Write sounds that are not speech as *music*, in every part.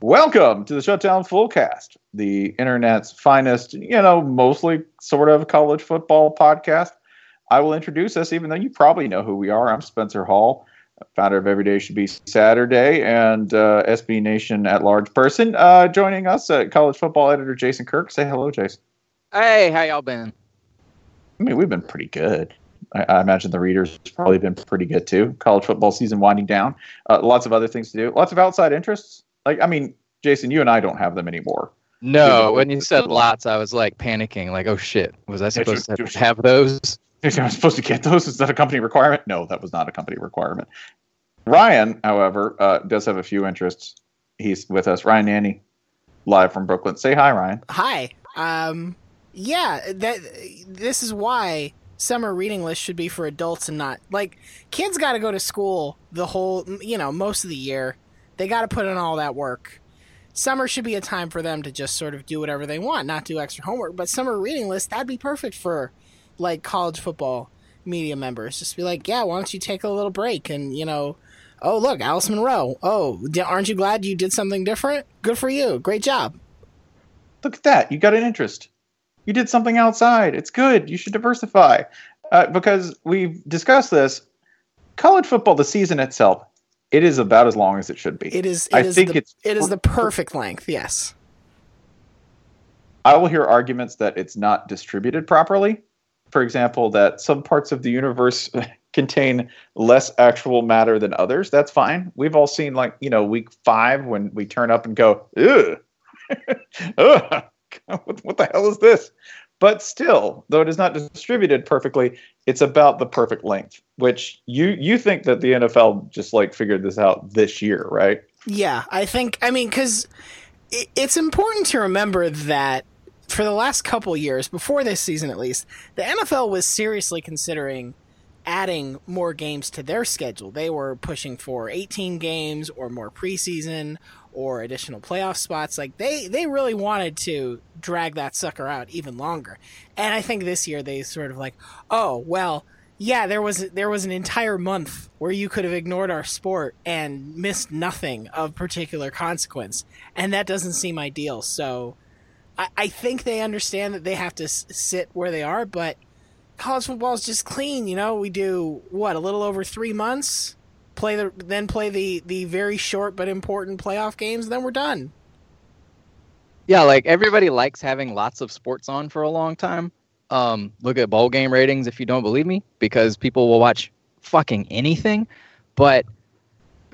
Welcome to the Shutdown Fullcast, the internet's finest, you know, mostly sort of college football podcast. I will introduce us, even though you probably know who we are. I'm Spencer Hall, founder of Every Day Should Be Saturday and uh, SB Nation at large person. Uh, joining us, uh, college football editor Jason Kirk. Say hello, Jason. Hey, how y'all been? I mean, we've been pretty good. I, I imagine the readers probably been pretty good too. College football season winding down. Uh, lots of other things to do. Lots of outside interests. Like, I mean, Jason, you and I don't have them anymore. No, when you said lots, I was like panicking, like, oh shit, was I supposed to have those? I was supposed to get those. Is that a company requirement? No, that was not a company requirement. Ryan, however, uh, does have a few interests. He's with us. Ryan Nanni, live from Brooklyn. Say hi, Ryan. Hi. Um, yeah, that this is why summer reading list should be for adults and not like kids got to go to school the whole you know most of the year. They got to put in all that work. Summer should be a time for them to just sort of do whatever they want, not do extra homework. But summer reading list that'd be perfect for like college football media members. Just be like, yeah, why don't you take a little break and you know, oh look, Alice Munro. Oh, aren't you glad you did something different? Good for you. Great job. Look at that. You got an interest. You did something outside. It's good. You should diversify. Uh, because we've discussed this. College football, the season itself, it is about as long as it should be. It is. It I is think the, it's. It is the perfect length. Yes. I will hear arguments that it's not distributed properly for example, that some parts of the universe *laughs* contain less actual matter than others, that's fine. We've all seen, like, you know, week five when we turn up and go, ugh, *laughs* ugh *laughs* what, what the hell is this? But still, though it is not distributed perfectly, it's about the perfect length, which you you think that the NFL just like figured this out this year, right? Yeah, I think. I mean, because it's important to remember that for the last couple years, before this season at least, the NFL was seriously considering adding more games to their schedule. They were pushing for 18 games or more preseason or additional playoff spots. Like they they really wanted to drag that sucker out even longer. And I think this year they sort of like, "Oh, well, yeah, there was there was an entire month where you could have ignored our sport and missed nothing of particular consequence, and that doesn't seem ideal." So I, I think they understand that they have to s- sit where they are, but college football is just clean. You know, we do what a little over three months, play the then play the the very short but important playoff games, then we're done. Yeah, like everybody likes having lots of sports on for a long time. Um, look at bowl game ratings if you don't believe me, because people will watch fucking anything. But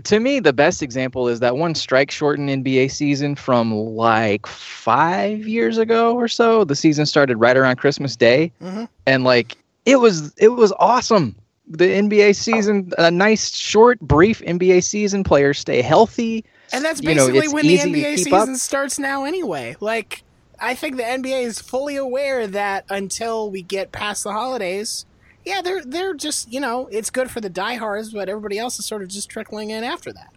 to me, the best example is that one strike shortened NBA season from like five years ago or so. The season started right around Christmas Day, mm-hmm. and like it was it was awesome. The NBA season, a nice short, brief NBA season. Players stay healthy, and that's basically you know, when the NBA season up. starts now. Anyway, like I think the NBA is fully aware that until we get past the holidays yeah, they're they're just you know it's good for the diehards, but everybody else is sort of just trickling in after that.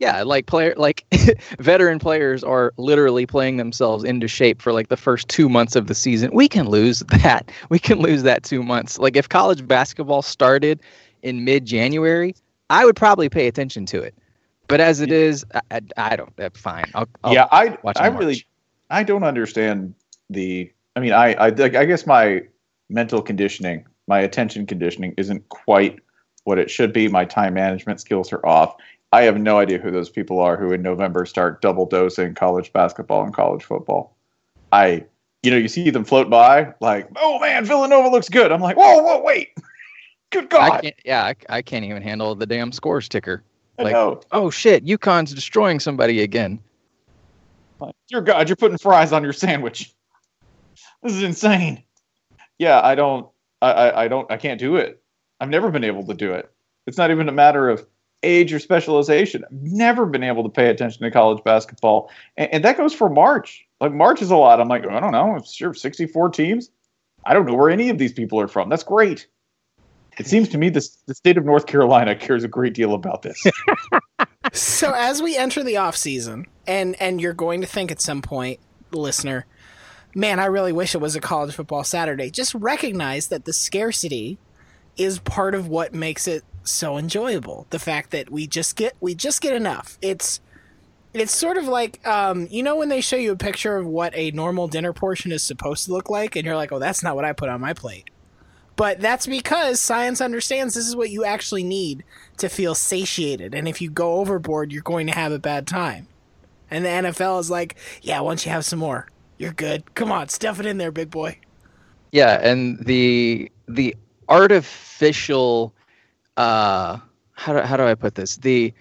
Yeah, like player like *laughs* veteran players are literally playing themselves into shape for like the first two months of the season. We can lose *laughs* that. We can lose that two months. Like if college basketball started in mid January, I would probably pay attention to it. But as it is, I, I don't. Uh, fine. I'll, I'll yeah, I I really I don't understand the. I mean, I I, I guess my mental conditioning my attention conditioning isn't quite what it should be. My time management skills are off. I have no idea who those people are who in November start double dosing college basketball and college football. I, you know, you see them float by like, oh man, Villanova looks good. I'm like, whoa, whoa, wait, *laughs* good God. I yeah, I, I, can't even handle the damn scores ticker. Like, oh shit, UConn's destroying somebody again. Like, dear God, you're putting fries on your sandwich. This is insane. Yeah, I don't. I, I, I don't I can't do it. I've never been able to do it. It's not even a matter of age or specialization. I've never been able to pay attention to college basketball, and, and, that goes for March. Like March is a lot. I'm like, I don't know. Sure, 64 teams. I don't know where any of these people are from. That's great. It seems to me this, the state of North Carolina cares a great deal about this. *laughs* so as we enter the off season, and and you're going to think at some point, listener, man, I really wish it was a college football Saturday. Just recognize that the scarcity is part of what makes it so enjoyable. The fact that we just get we just get enough. It's It's sort of like um, you know when they show you a picture of what a normal dinner portion is supposed to look like, and you're like, "Oh, that's not what I put on my plate." But that's because science understands this is what you actually need to feel satiated, and if you go overboard, you're going to have a bad time. And the NFL is like, "Yeah, once you have some more, you're good. Come on, stuff it in there, big boy." Yeah, and the the artificial uh how do, how do I put this? The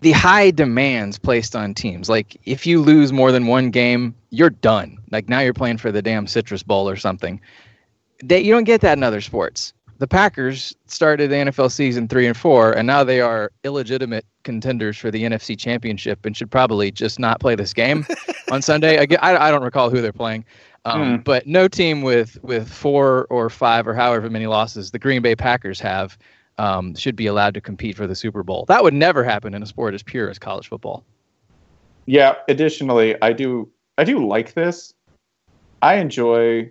the high demands placed on teams. Like if you lose more than one game, you're done. Like now you're playing for the damn Citrus Bowl or something. That you don't get that in other sports. The Packers started the NFL season three and four, and now they are illegitimate contenders for the NFC Championship and should probably just not play this game *laughs* on Sunday. I, I, I don't recall who they're playing, um, Hmm. but no team with with four or five or however many losses the Green Bay Packers have um, should be allowed to compete for the Super Bowl. That would never happen in a sport as pure as college football. Yeah. Additionally, I do I do like this. I enjoy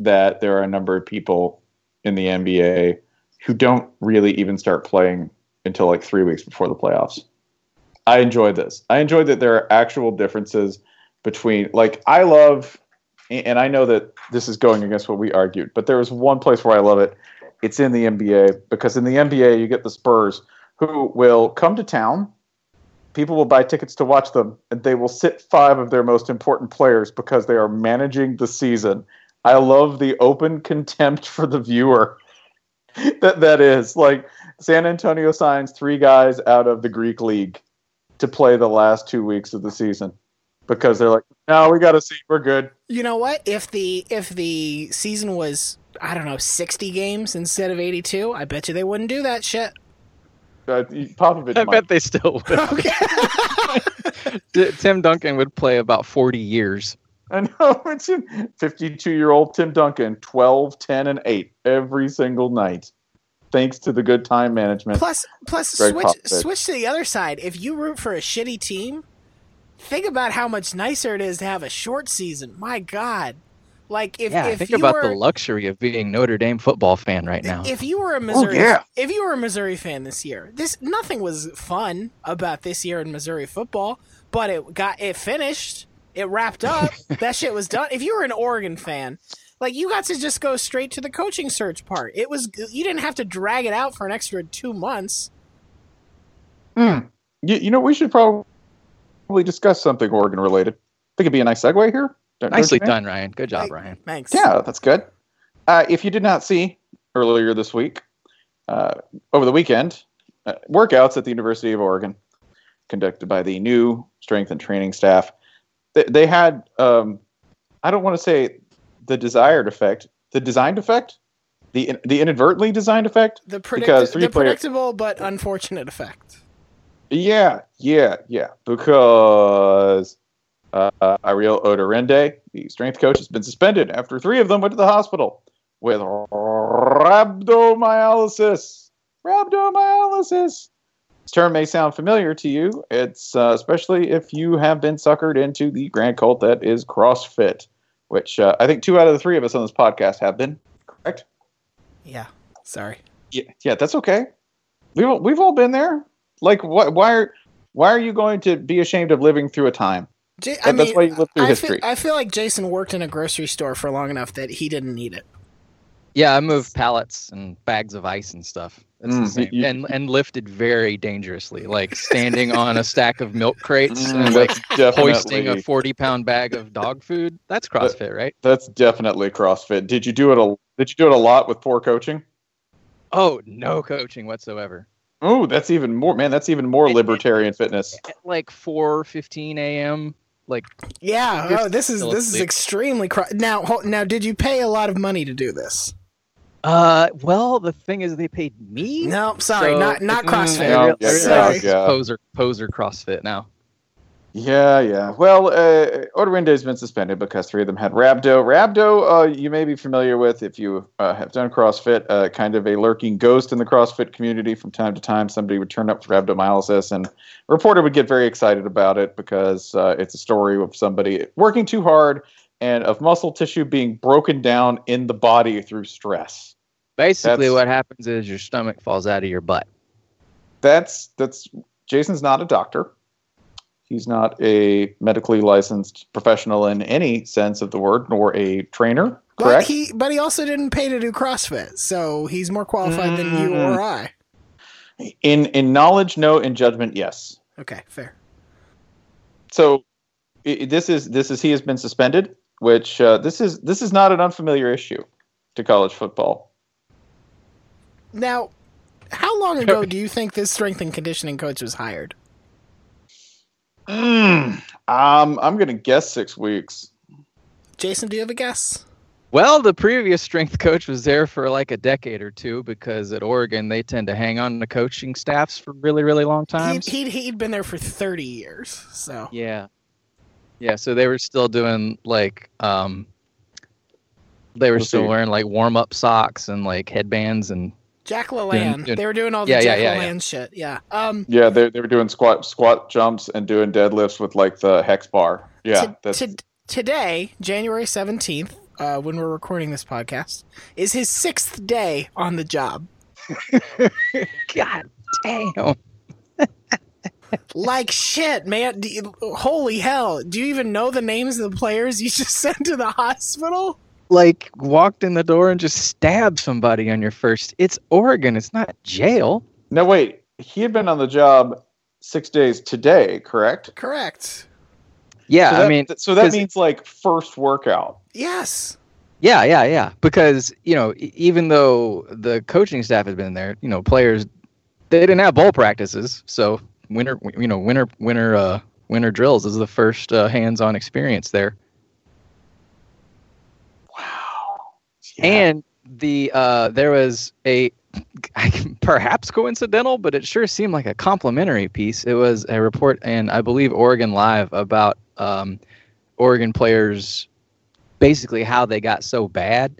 that there are a number of people in the NBA who don't really even start playing until like three weeks before the playoffs. I enjoy this. I enjoy that there are actual differences between like I love and I know that this is going against what we argued, but there is one place where I love it. It's in the NBA because in the NBA you get the Spurs who will come to town. People will buy tickets to watch them and they will sit five of their most important players because they are managing the season. I love the open contempt for the viewer *laughs* that that is. Like san antonio signs three guys out of the greek league to play the last two weeks of the season because they're like no we gotta see we're good You know what? If the if the season was I don't know sixty games instead of eighty two, I bet you they wouldn't do that shit. uh, Popovich I might. bet they still would. *laughs* Okay. *laughs* Tim Duncan would play about 40 years. I know. *laughs* It's 52 year old Tim Duncan, 12, 10, and 8 every single night. Thanks to the good time management. plus, plus Greg switch Popovich. switch to the other side. If you root for a shitty team, think about how much nicer it is to have a short season. My God, like if yeah, if think you about were, the luxury of being Notre Dame football fan right now. If you were a Missouri, yeah. if you were a Missouri fan this year, this nothing was fun about this year in Missouri football, but it got it finished, it wrapped up, *laughs* that shit was done. If you were an Oregon fan, like you got to just go straight to the coaching search part. It was you didn't have to drag it out for an extra two months. Hmm. You, you know, we should probably discuss something Oregon related. I think it'd be a nice segue here. Don't- don't Nicely you think? done, Ryan. Good job, Like- Ryan. Thanks. Yeah, that's good. Uh, if you did not see earlier this week, uh, over the weekend, uh, workouts at the University of Oregon, conducted by the new strength and training staff, they, they had, um, I don't want to say the desired effect, the designed effect, the the inadvertently designed effect. The, Because predict- three the player- predictable but unfortunate effect. Yeah, yeah, yeah. Because uh, Ariel Oderinde, the strength coach, has been suspended after three of them went to the hospital with rhabdomyolysis. Rhabdomyolysis. This term may sound familiar to you. It's uh, especially if you have been suckered into the grand cult that is CrossFit, which uh, I think two out of the three of us on this podcast have been. Correct? Yeah. Sorry. Yeah, yeah, that's okay. We've we've all been there. Like, what? Why are why are you going to be ashamed of living through a time? J- That- I that's mean, why you live through I history. Feel, I feel like Jason worked in a grocery store for long enough that he didn't need it. Yeah, I moved pallets and bags of ice and stuff. It's the Mm, same. you- and and lifted very dangerously, like standing on a stack of milk crates Mm, and like that's hoisting a forty pound bag of dog food. That's CrossFit, right? that's definitely CrossFit. Did you do it a Did you do it a lot with poor coaching? Oh, no coaching whatsoever. Oh, that's even more. Man, that's even more It- it- libertarian fitness. At like four fifteen a.m. Like Yeah. Oh, this is still this is extremely cro- now. ho- Now, did you pay a lot of money to do this? Uh, well, the thing is, they paid me. No, sorry, So- not not CrossFit. I No, real- yeah, I yeah, yeah. Poser, poser CrossFit now. Yeah, yeah. Well, uh, Oderinde's been suspended because three of them had rhabdo. Rhabdo, uh, you may be familiar with if you uh, have done CrossFit, uh, kind of a lurking ghost in the CrossFit community. From time to time, somebody would turn up for rhabdomyolysis, and a reporter would get very excited about it because uh, it's a story of somebody working too hard and of muscle tissue being broken down in the body through stress. Basically, That's- what happens is your stomach falls out of your butt. That's that's Jason's not a doctor. He's not a medically licensed professional in any sense of the word, nor a trainer. Correct. But he but he also didn't pay to do CrossFit, so he's more qualified than you or I. in in knowledge, no. In judgment, yes. Okay, fair. So this is this is he has been suspended, which uh, this is this is not an unfamiliar issue to college football. Now, how long ago *laughs* do you think this strength and conditioning coach was hired? Mm, um, I'm gonna guess six weeks. Jason, do you have a guess? Well, the previous strength coach was there for like a decade or two because at Oregon they tend to hang on to coaching staffs for really, really long He'd, times. he'd he'd been there for thirty years, so Yeah. Yeah, so they were still doing like um they were We'll still see. wearing like warm up socks and like headbands and Jack LaLanne. Doing- they were doing all the Yeah, Jack yeah, yeah, LaLanne shit. Yeah. Um. Yeah, they they were doing squat squat jumps and doing deadlifts with like the hex bar. Yeah, to- that's to- today, January seventeenth, uh, when we're recording this podcast, is his sixth day on the job. *laughs* God damn. *laughs* Like shit, man! Do you- holy hell! Do you even know the names of the players you just *laughs* sent to the hospital? Like walked in the door and just stabbed somebody on your first. It's Oregon, it's not jail. no wait. He had been on the job six days today, correct? Correct. Yeah, so I that, mean so that 'cause- means like first workout. Yes. Yeah, yeah, yeah. Because you know, even though the coaching staff has been there, you know, players they didn't have bowl practices, so winter, you know, winter, winter, uh, winter drills is the first uh, hands-on experience there. Wow. And the uh, there was a *laughs* perhaps coincidental, but it sure seemed like a complimentary piece. It was a report in I believe Oregon Live about um, Oregon players basically how they got so bad,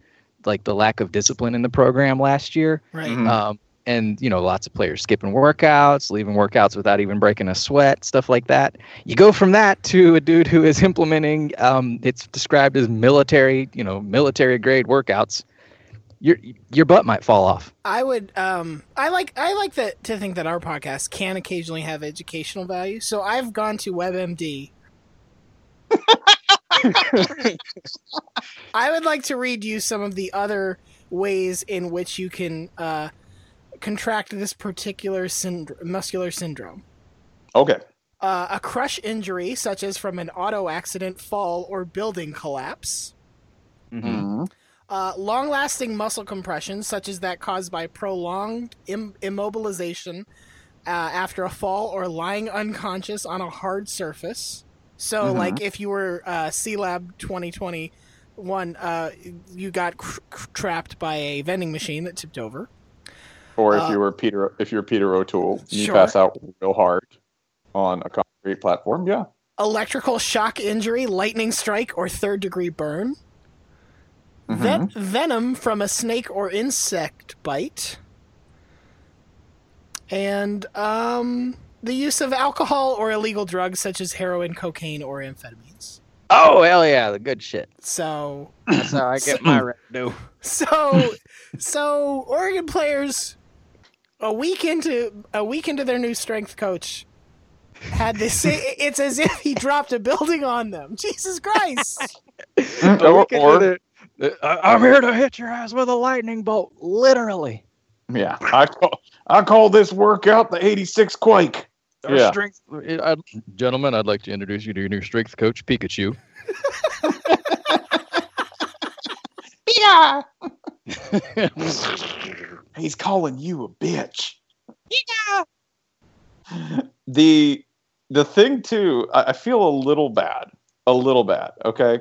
like the lack of discipline in the program last year. Right. Mhm. Um, and you know, lots of players skipping workouts, leaving workouts without even breaking a sweat, stuff like that. You go from that to a dude who is *laughs* implementing, um, it's described as military, you know, military grade workouts. Your your butt might fall off. I would um I like I like that to think that our podcast can occasionally have educational value. So I've gone to WebMD. *laughs* I would like to read you some of the other ways in which you can uh, contract this particular synd- muscular syndrome. Okay. Uh, a crush injury, such as from an auto accident, fall, or building collapse. Mhm. Uh, long lasting muscle compression, such as that caused by prolonged Im- immobilization uh, after a fall or lying unconscious on a hard surface. So, Mhm. like if you were uh, Sealab 2021, uh, you got cr- cr- trapped by a vending machine that tipped over. Or if Uh, you were Peter, if you're Peter O'Toole, you Sure. pass out real hard on a concrete platform. Yeah. Electrical shock injury, lightning strike, or third degree burn. Mhm. Ven- venom from a snake or insect bite. And um, the use of alcohol or illegal drugs such as heroin, cocaine, or amphetamines. Oh hell yeah, the good shit. So, That's how I get my *coughs* revenue. so, so Oregon players, a week into a week into their new strength coach, had this. *laughs* It's as if he dropped a building on them. *laughs* Jesus Christ! *laughs* or, or I'm here to hit your ass with a lightning bolt, literally. yeah, I call I call this workout the '86 Quake. Our Yeah. strength, i gentlemen, I'd like to introduce you to your new strength coach, Pikachu. Yeah. He's calling you a bitch. Yeah. *laughs* The the thing too, I, I feel a little bad, a little bad. Okay,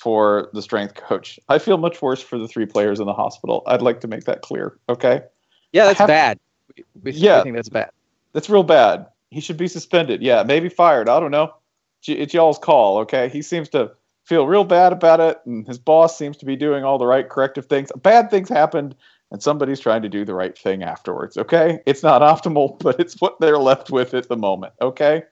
for the strength coach, I feel much worse for the three players in the hospital. I'd like to make that clear. Okay, yeah, that's have- bad. We, we, Yeah. I think that's bad. that's real bad. He should be suspended. Yeah, maybe fired. I don't know. It's- It's y'all's call. Okay, he seems to feel real bad about it, and his boss seems to be doing all the right corrective things. Bad things happened, and somebody's trying to do the right thing afterwards. Okay, it's not optimal, *laughs* but it's what they're left with at the moment. Okay,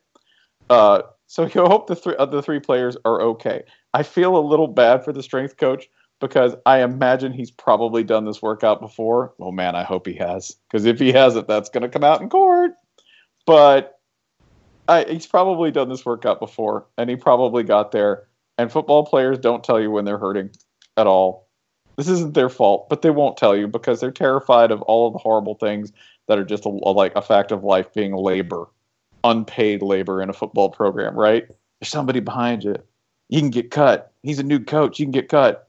uh, so *laughs* you hope the three other three players are okay. I feel a little bad for the strength coach because I imagine he's probably done this workout before. Oh man, I hope he has, because if he hasn't, that's going to come out in court. But I, he's probably done this workout before, and he probably got there. And football players don't tell you when they're hurting at all. This isn't their fault, but they won't tell you because they're terrified of all of the horrible things that are just a, like a fact of life being labor, unpaid labor in a football program. Right? There's somebody behind you. You can get cut. He's a new coach. You can get cut.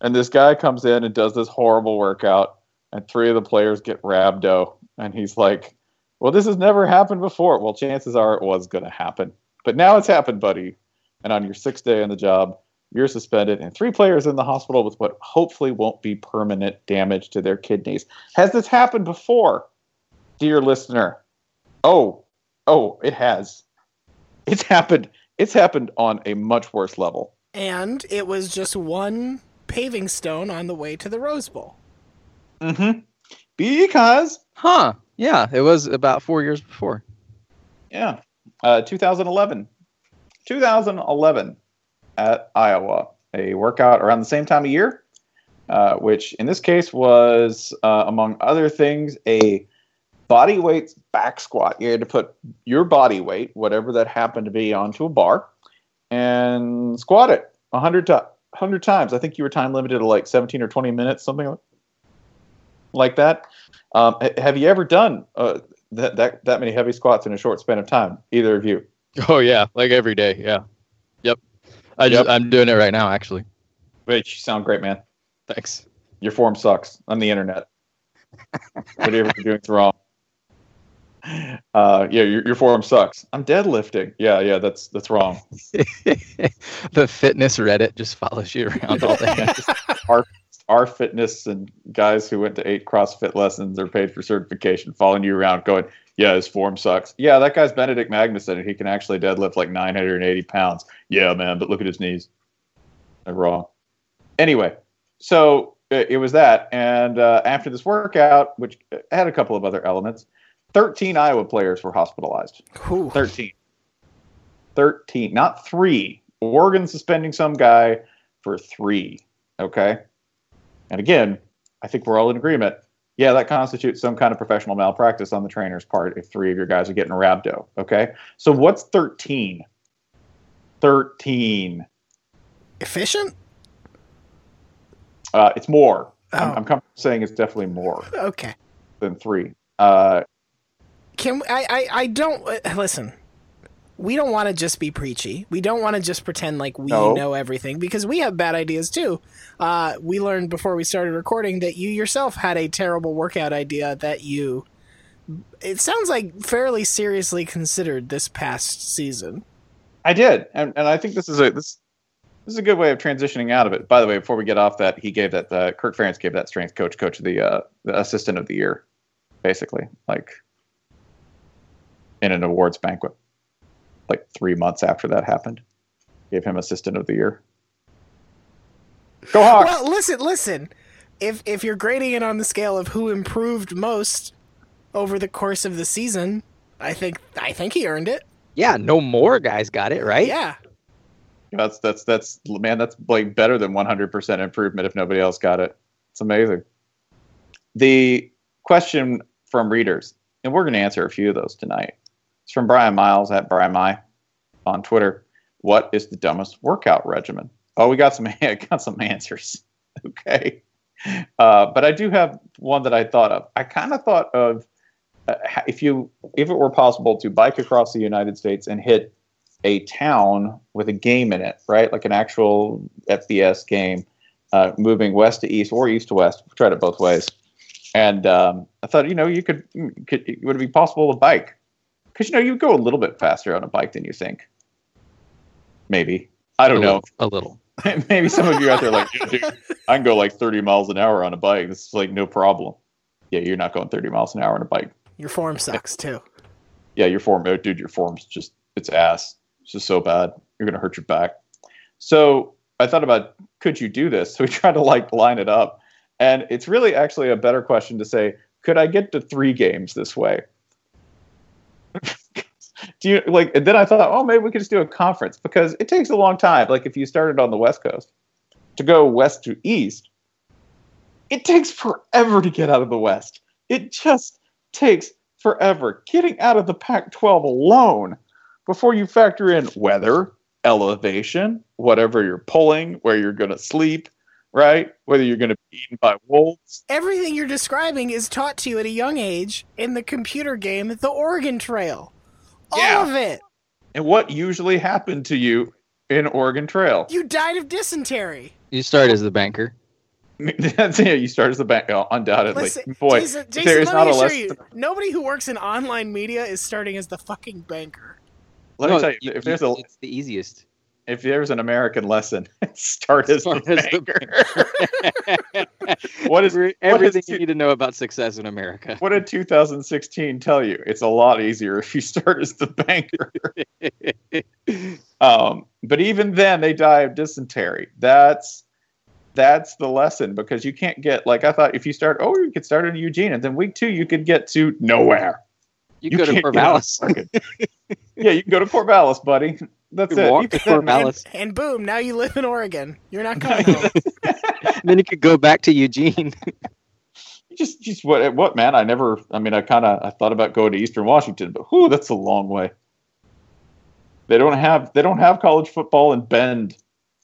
And this guy comes in and does this horrible workout, and three of the players get rhabdo. And he's like, Well, this has never happened before. Well, chances are it was going to happen. But now it's happened, buddy. And on your sixth day on the job, you're suspended, and three players in the hospital with what hopefully won't be permanent damage to their kidneys. Has this happened before, dear listener? Oh, oh, it has. It's happened. It's happened on a much worse level. And it was just one paving stone on the way to the Rose Bowl. Mm-hmm. Because, huh? Yeah, it was about four years before. Yeah, uh, 2011. 2011 at Iowa, a workout around the same time of year, uh, which in this case was, uh, among other things, a body weight back squat. You had to put your body weight, whatever that happened to be, onto a bar and squat it 100 to, hundred times. I think you were time limited to like seventeen or twenty minutes, something like that. Um, have you ever done uh, that that that many heavy squats in a short span of time? Either of you? Oh yeah, like every day. Yeah. Yep. I just, I'm doing it right now, actually. Wait, you sound great, man. Thanks. Your form sucks on the internet. Whatever you're doing's wrong. Uh, yeah, your, your form sucks. I'm deadlifting. Yeah, yeah, that's that's wrong. *laughs* the fitness Reddit just follows you around all day. *laughs* our our fitness and guys who went to eight CrossFit lessons or paid for certification following you around, going, "Yeah, his form sucks." Yeah, that guy's Benedikt Magnusson, and he can actually deadlift like 980 pounds. Yeah, man, but look at his knees. They're wrong. Anyway, so it, it was that, and uh, after this workout, which had a couple of other elements 13 Iowa players were hospitalized. Ooh. 13. 13, not three. Oregon suspending some guy for three. Okay. And again, I think we're all in agreement. Yeah, that constitutes some kind of professional malpractice on the trainer's part if three of your guys are getting a rhabdo. Okay. So what's 13? 13. Efficient? Uh, it's more. Oh. I'm, I'm saying it's definitely more Okay. than three. Uh, Can I? I, I don't uh, listen. We don't want to just be preachy. We don't want to just pretend like we No. know everything because we have bad ideas too. Uh, we learned before we started recording that you yourself had a terrible workout idea that you. It sounds like fairly seriously considered this past season. I did, and and I think this is a this this is a good way of transitioning out of it. By the way, before we get off that, he gave that uh, Kirk Ferentz gave that strength coach coach the uh, the assistant of the year, basically, like in an awards banquet, like three months after that happened, gave him assistant of the year. Go Hawks! Well, listen, listen. If if you're grading it on the scale of who improved most over the course of the season, I think I think he earned it. Yeah, no more guys got it, right? Yeah. That's that's that's man, that's like better than 100% improvement if nobody else got it. It's amazing. The question from readers, and we're going to answer a few of those tonight. It's from Brian Miles at Brian My on Twitter. What is the dumbest workout regimen? Oh, we got some *laughs* got some answers. *laughs* Okay, uh, but I do have one that I thought of. I kind of thought of uh, if you if it were possible to bike across the United States and hit a town with a game in it, right? Like an actual FBS game, uh, moving west to east or east to west. Tried it both ways. And um, I thought, you know, you could, could would it be possible to bike? Because you know, you go a little bit faster on a bike than you think. Maybe I don't a know. Little, a little. *laughs* Maybe some of you out there are like, *laughs* "Yeah, dude, I can go like 30 miles an hour on a bike. This is like no problem. Yeah, you're not going 30 miles an hour on a bike. Your form sucks too. Yeah, your form, oh, dude, your form's just it's ass. It's just so bad. You're gonna hurt your back. So I thought about could you do this? *laughs* So we tried to like line it up, and it's really actually a better question to say, could I get to three games this way? *laughs* do you like? And then I thought, oh, maybe we could just do a conference because it takes a long time. Like if you started on the West Coast to go west to east, it takes forever to get out of the West. It just takes forever. Getting out of the Pac 12 alone before you factor in weather, elevation, whatever you're pulling, where you're going to sleep, right? Whether you're going to be eaten by wolves. Everything you're describing is taught to you at a young age in the computer game The Oregon Trail. All Yeah. of it. And what usually happened to you in Oregon Trail? You died of dysentery. You start as the banker. That's *laughs* yeah, you start as the bank, oh, undoubtedly. Listen, Boy, Jason, if Jason there is let not me a assure lesson. you, nobody who works in online media is starting as the fucking banker. Let me tell you, if there's a it's the easiest. If there's an American lesson, *laughs* start as Start the as the banker. *laughs* what is everything you need to know about success in America. what did 2016 tell you? It's a lot easier if you start as the banker. *laughs* um, but even then, they die of dysentery. That's that's the lesson because you can't get like I thought. If you start, oh, you could start in Eugene, and then week two you could get to nowhere. You, You go to can't get out of Corvallis. Yeah, you can go to Corvallis, buddy. That's You it. walk Even to then, man, And boom, now you live in Oregon. You're not coming home. *laughs* then you could go back to Eugene. *laughs* just just what what man i never i mean i kind of i thought about going to eastern washington but whoo, that's a long way they don't have they don't have college football in bend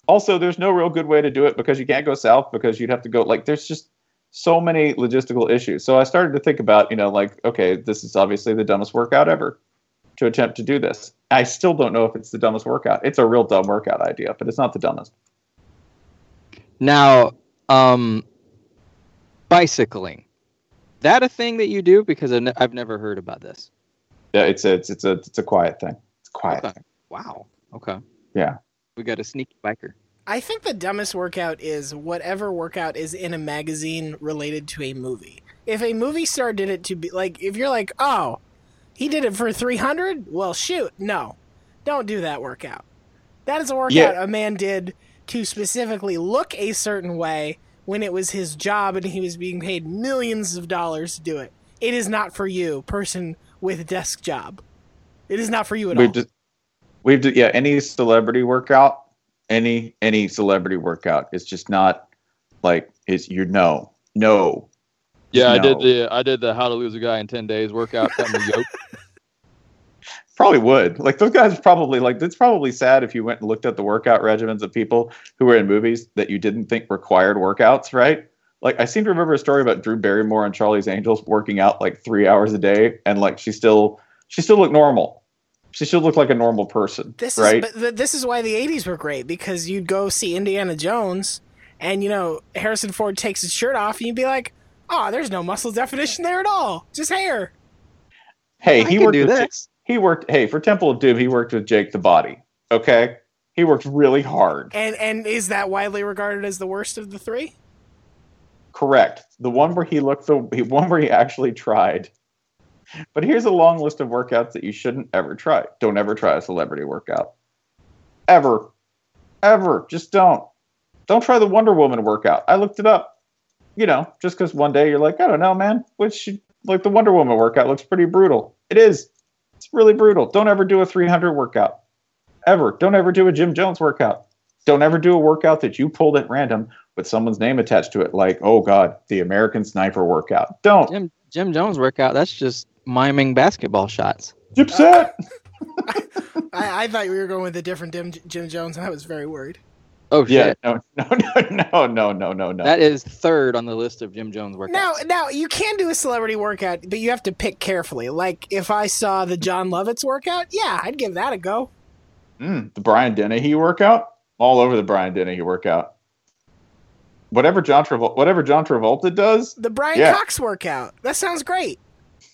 also there's no real good way to do it because you can't go south because you'd have to go like there's just so many logistical issues so i started to think about you know like okay this is obviously the dumbest workout ever to attempt to do this i still don't know if it's the dumbest workout it's a real dumb workout idea but it's not the dumbest Now, um, bicycling. That a thing that you do? Because I've, ne- I've never heard about this. yeah it's a it's, it's a it's a quiet thing it's quiet Okay. thing Wow. Okay. Yeah. We got a sneaky biker. I think the dumbest workout is whatever workout is in a magazine related to a movie. If a movie star did it to be like, if you're like, oh, he did it for 300, well, shoot, no, don't do that workout. That is a workout Yeah. a man did to specifically look a certain way when it was his job and he was being paid millions of dollars to do it. It is not for you, person with a desk job. It is not for you at all. we've just we've d- yeah any celebrity workout any any celebrity workout it's just not like is you know no Yeah, I did the I did the how to lose a guy in ten days workout. Got me yoked. *laughs* probably would like those guys probably like it's probably sad if you went and looked at the workout regimens of people who were in movies that you didn't think required workouts right like i seem to remember a story about drew barrymore and charlie's angels working out like three hours a day and like she still she still looked normal she still looked like a normal person This right is but th- this is why the '80s were great because you'd go see Indiana Jones, and you know Harrison Ford takes his shirt off, and you'd be like, "Oh, there's no muscle definition there at all, just hair." hey I he can worked do with this. he worked hey for temple of doom he worked with jake the body okay? He worked really hard. And and is that widely regarded as the worst of the three? correct. The one where he looked the he- one where he actually tried. But here's a long list of workouts that you shouldn't ever try. Don't ever try a celebrity workout. Ever. Ever. Just don't. Don't try the wonder woman workout. I looked it up you know just because one day you're like i don't know man which like the wonder woman workout looks pretty brutal it is it's really brutal don't ever do a 300 workout ever don't ever do a jim jones workout don't ever do a workout that you pulled at random with someone's name attached to it like oh god the american sniper workout don't Jim Jim Jones workout. That's just miming basketball shots. Gypset. *laughs* I, I thought we were going with a different Jim, Jim Jones, and I was very worried. Oh yeah! *laughs* No, no, no, no, no, no, no. That is third on the list of Jim Jones workouts. Now, now you can do a celebrity workout, but you have to pick carefully. Like if I saw the Jon Lovitz workout, yeah, I'd give that a go. Mm, the Brian Dennehy workout, all over the Brian Dennehy workout. Whatever John Travolta, whatever John Travolta does, the Brian yeah. Cox workout. That sounds great.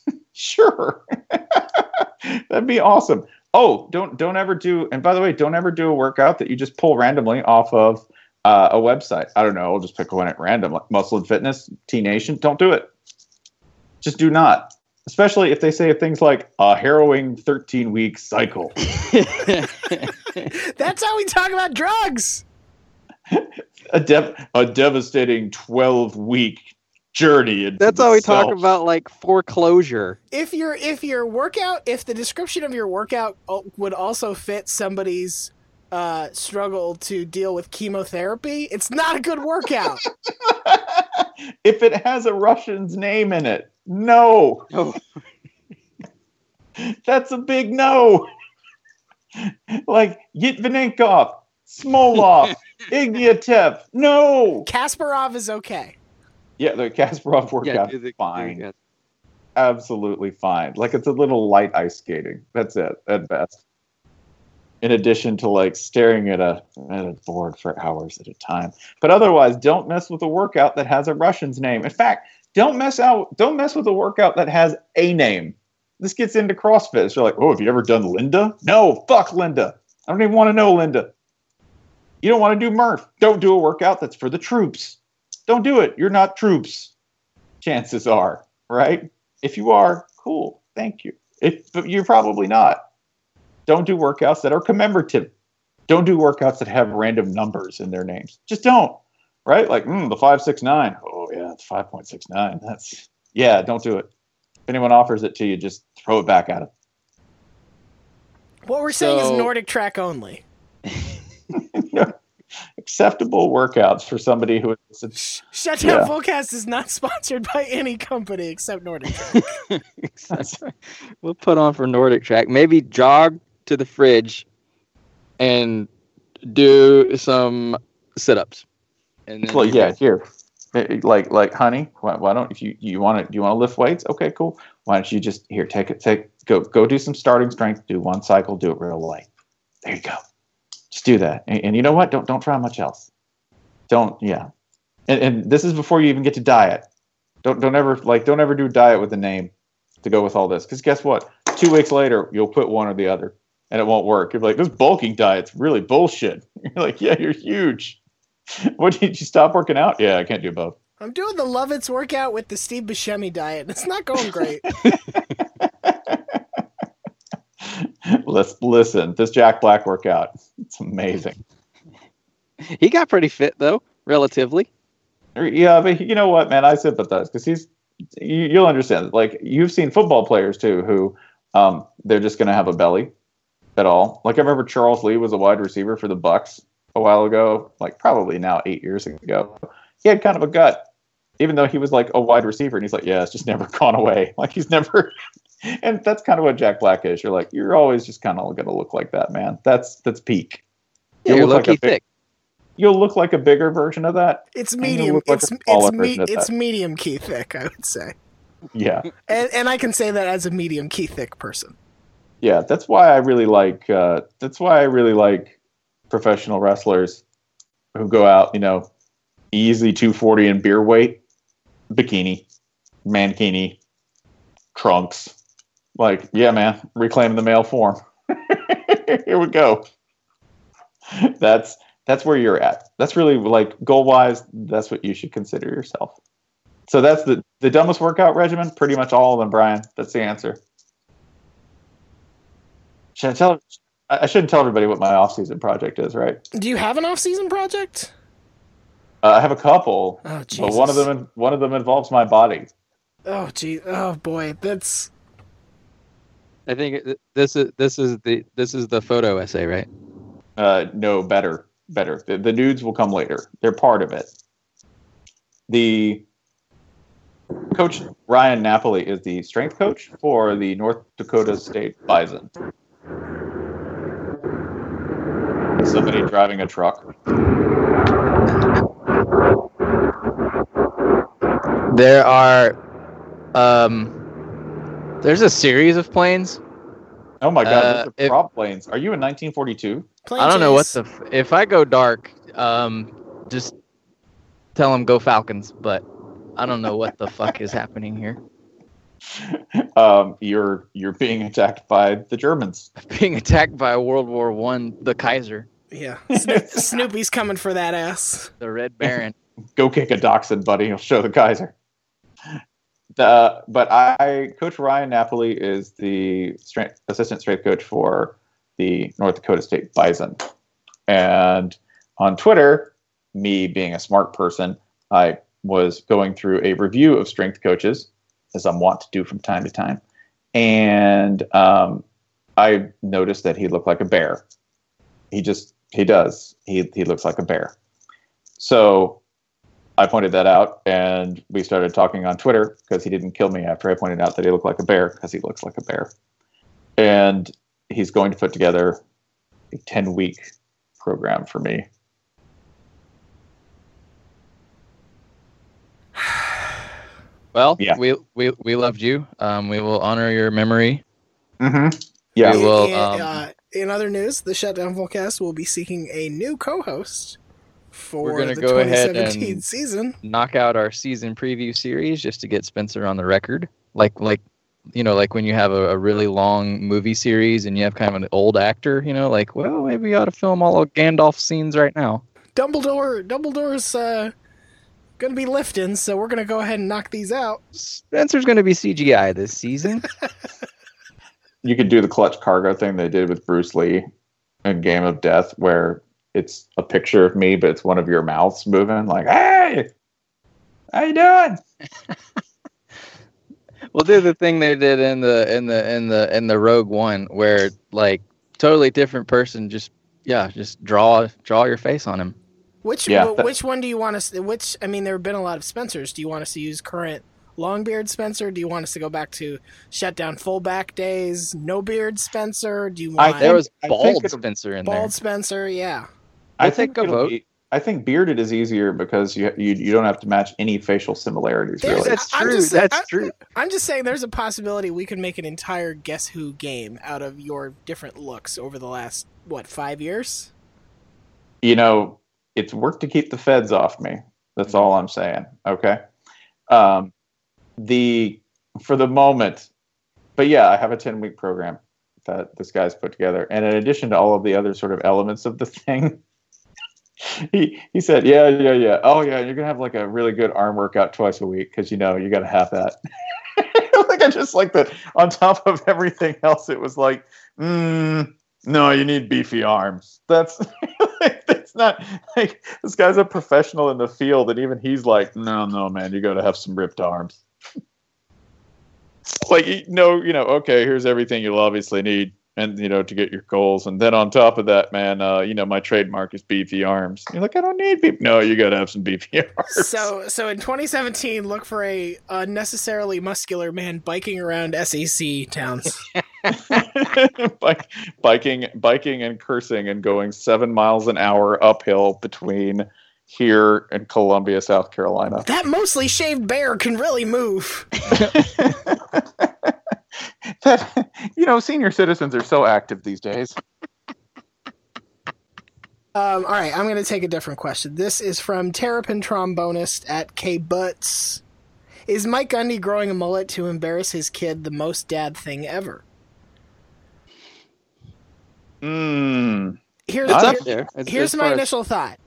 *laughs* sure, *laughs* that'd be awesome oh don't don't ever do and by the way don't ever do a workout that you just pull randomly off of uh, a website. I don't know. I'll just pick one at random. Like muscle and fitness t nation don't do it. Just do not. Especially if they say things like a harrowing 13 week cycle. *laughs* *laughs* That's how we talk about drugs. *laughs* a, dev- a devastating 12 week journey into That's the how we talk about like foreclosure. If your if your workout, if the description of your workout would also fit somebody's uh, struggle to deal with chemotherapy, it's not a good workout. *laughs* if it has a russian's name in it no Oh. *laughs* that's a big no *laughs* like Yitvinenkov, Smolov, Ignatiev. No. Kasparov is okay. Yeah, the Kasparov *laughs* workout do the- fine. the- absolutely fine. Like it's a little light ice skating. That's it at best. In addition to like staring at a at a board for hours at a time. But otherwise, don't mess with a workout that has a Russian's name. In fact, don't mess out don't mess with a workout that has a name. This gets into CrossFit. You're like, oh, have you ever done Linda? No, fuck Linda. I don't even want to know Linda. You don't want to do Murph. Don't do a workout that's for the troops. Don't do it. You're not troops. Chances are, right? If you are, cool. Thank you. If but you're probably not. Don't do workouts that are commemorative. Don't do workouts that have random numbers in their names. Just don't. Right? Like mm, the five six nine. Oh yeah, it's five point six nine. That's yeah. Don't do it. If anyone offers it to you, just throw it back at them. What we're saying is Nordic track only. *laughs* Acceptable workouts for somebody who is Shutdown Yeah. Fullcast is not *laughs* sponsored by any company except Nordic Track. *laughs* we'll put on for Nordic track. Maybe jog to the fridge and do some sit-ups. And then well, yeah. Here, Eh, like like honey. Why, why don't if you you want to do you want to lift weights? Okay, cool. Why don't you just here take it take go go do some starting strength. Do one cycle. Do it real light. There you go. Just do that. And, and you know what? Don't don't try much else. Don't yeah. And, and this is before you even get to diet. Don't don't ever like don't ever do diet with a name to go with all this. Because guess what? Two weeks later, you'll put one or the other, and it won't work. You're like, this bulking diet's really bullshit. *laughs* You're like, yeah, you're huge. *laughs* What did you stop working out? Yeah, I can't do both. I'm doing the Lovitz workout with the Steve Buscemi diet. It's not going great. *laughs* *laughs* Let's listen. This Jack Black workout, it's amazing. He got pretty fit though, relatively. Yeah, but you know what, man? I sympathize because he's. You, you'll understand. Like you've seen football players too, who um, they're just going to have a belly at all. Like I remember Charles Lee was a wide receiver for the Bucks a while ago, like probably now eight years ago. He had kind of a gut, even though he was like a wide receiver, and he's like, yeah, it's just never *laughs* gone away. Like he's never. And that's kind of what Jack Black is. You're like, you're always just kind of going to look like that, man. That's that's peak. Yeah, You'll you're look like low-key a big- thick. You'll look like a bigger version of that. It's medium. like it's it's me, it's medium key thick. I would say, Yeah. and and I can say that as a medium key thick person. yeah that's why i really like uh, that's why i really like professional wrestlers who go out you know easy 240 in beer weight bikini mankini trunks like yeah man reclaiming the male form *laughs* here we go that's that's where you're at that's really like goal wise that's what you should consider yourself so that's the the dumbest workout regimen pretty much all of them brian that's the answer should I tell? I shouldn't tell everybody what my off-season project is, right? Do you have an off-season project? Uh, I have a couple, Oh, but one of them one of them involves my body. Oh, gee. Oh, boy. That's I think this is this is the this is the photo essay, right? Uh, no, better, better. The, the nudes will come later. They're part of it. The coach Ryan Napoli is the strength coach for the North Dakota State Bison. Somebody driving a truck. There are, um, there's a series of planes. Oh my God, Uh, those are if- prop planes. Are you in 1942? I don't know what the. F- if I go dark, um, just tell them go Falcons. But I don't know what the fuck is happening here. *laughs* Um, you're you're being attacked by the Germans. *laughs* Being attacked by World War One, the Kaiser, Yeah. Sno- Snoopy's coming for that ass. the Red Baron. *laughs* go kick a dachshund, buddy. He'll show the Kaiser. The, but I, Coach Ryan Napoli is the strength, assistant strength coach for the North Dakota State Bison. And on Twitter, me being a smart person, I was going through a review of strength coaches, as I'm wont to do from time to time. And um, I noticed that he looked like a bear. He just, he does. He, he looks like a bear. So I pointed that out, and we started talking on Twitter because he didn't kill me after I pointed out that he looked like a bear because he looks like a bear. And he's going to put together a 10 week program for me. *sighs* Well, Yeah. we, we we loved you. Um, we will honor your memory. Mm-hmm. Yeah. We will, In- um, uh, in other news, the Shutdown Fullcast will be seeking a new co-host for We're gonna the go ahead and- season. Knock out our season preview series just to get Spencer on the record. Like like you know, like when you have a, a really long movie series and you have kind of an old actor, you know, like, well, maybe we ought to film all of Gandalf scenes right now. Dumbledore, Dumbledore's uh, gonna be lifting, so we're gonna go ahead and knock these out. Spencer's going to be CGI this season. *laughs* You could do the clutch cargo thing they did with Bruce Lee in Game of Death, where it's a picture of me, but it's one of your mouths moving, like, hey, how you doing? *laughs* we'll do the thing they did in the in the in the in the Rogue One, where like totally different person just yeah just draw draw your face on him. Which Yeah, wh- that- which one do you want us? Which I mean, there have been a lot of Spencers. Do you want us to use current Longbeard Spencer? Do you want us to go back to shutdown fullback days? No beard Spencer? Do you I want There was I think bald Spencer in there? bald Spencer? Yeah. I We'll think a vote. be- I think bearded is easier because you, you you don't have to match any facial similarities. There's- Really, That's I'm true. just- That's I- true. I'm just saying, there's a possibility we could make an entire Guess Who game out of your different looks over the last what five years. you know, it's work to keep the feds off me. That's all I'm saying. Okay. Um, the for the moment, but yeah, I have a 10 week program that this guy's put together, and in addition to all of the other sort of elements of the *laughs* thing. He, he said, yeah, yeah, yeah. Oh, yeah, you're to have like a really good arm workout twice a week because, you know, you got to have that. *laughs* like, I just like that on top of everything else, it was like, mm, no, you need beefy arms. That's *laughs* that's not like this guy's a professional in the field, and even he's like, no, no, man, you got to have some ripped arms. *laughs* like, no, you know, okay, here's everything you'll obviously need, and you know, to get your goals, and then on top of that, man, uh, you know, my trademark is beefy arms. You're like, I don't need beef. No, you got to have some beefy *laughs* arms. So, so in 2017, look for a unnecessarily muscular man biking around SEC towns. *laughs* *laughs* Bike, biking, biking, and cursing, and going seven miles an hour uphill between here and Columbia, South Carolina. that mostly shaved bear can really move. *laughs* that you know, senior citizens are so active these days. Um, all right, I'm going to take a different question. This is from Terrapin Trombonist at K Butts. Is Mike Gundy growing a mullet to embarrass his kid the most dad thing ever? Mm. Here's It's here- up there. It's- here's as my far as- initial thought.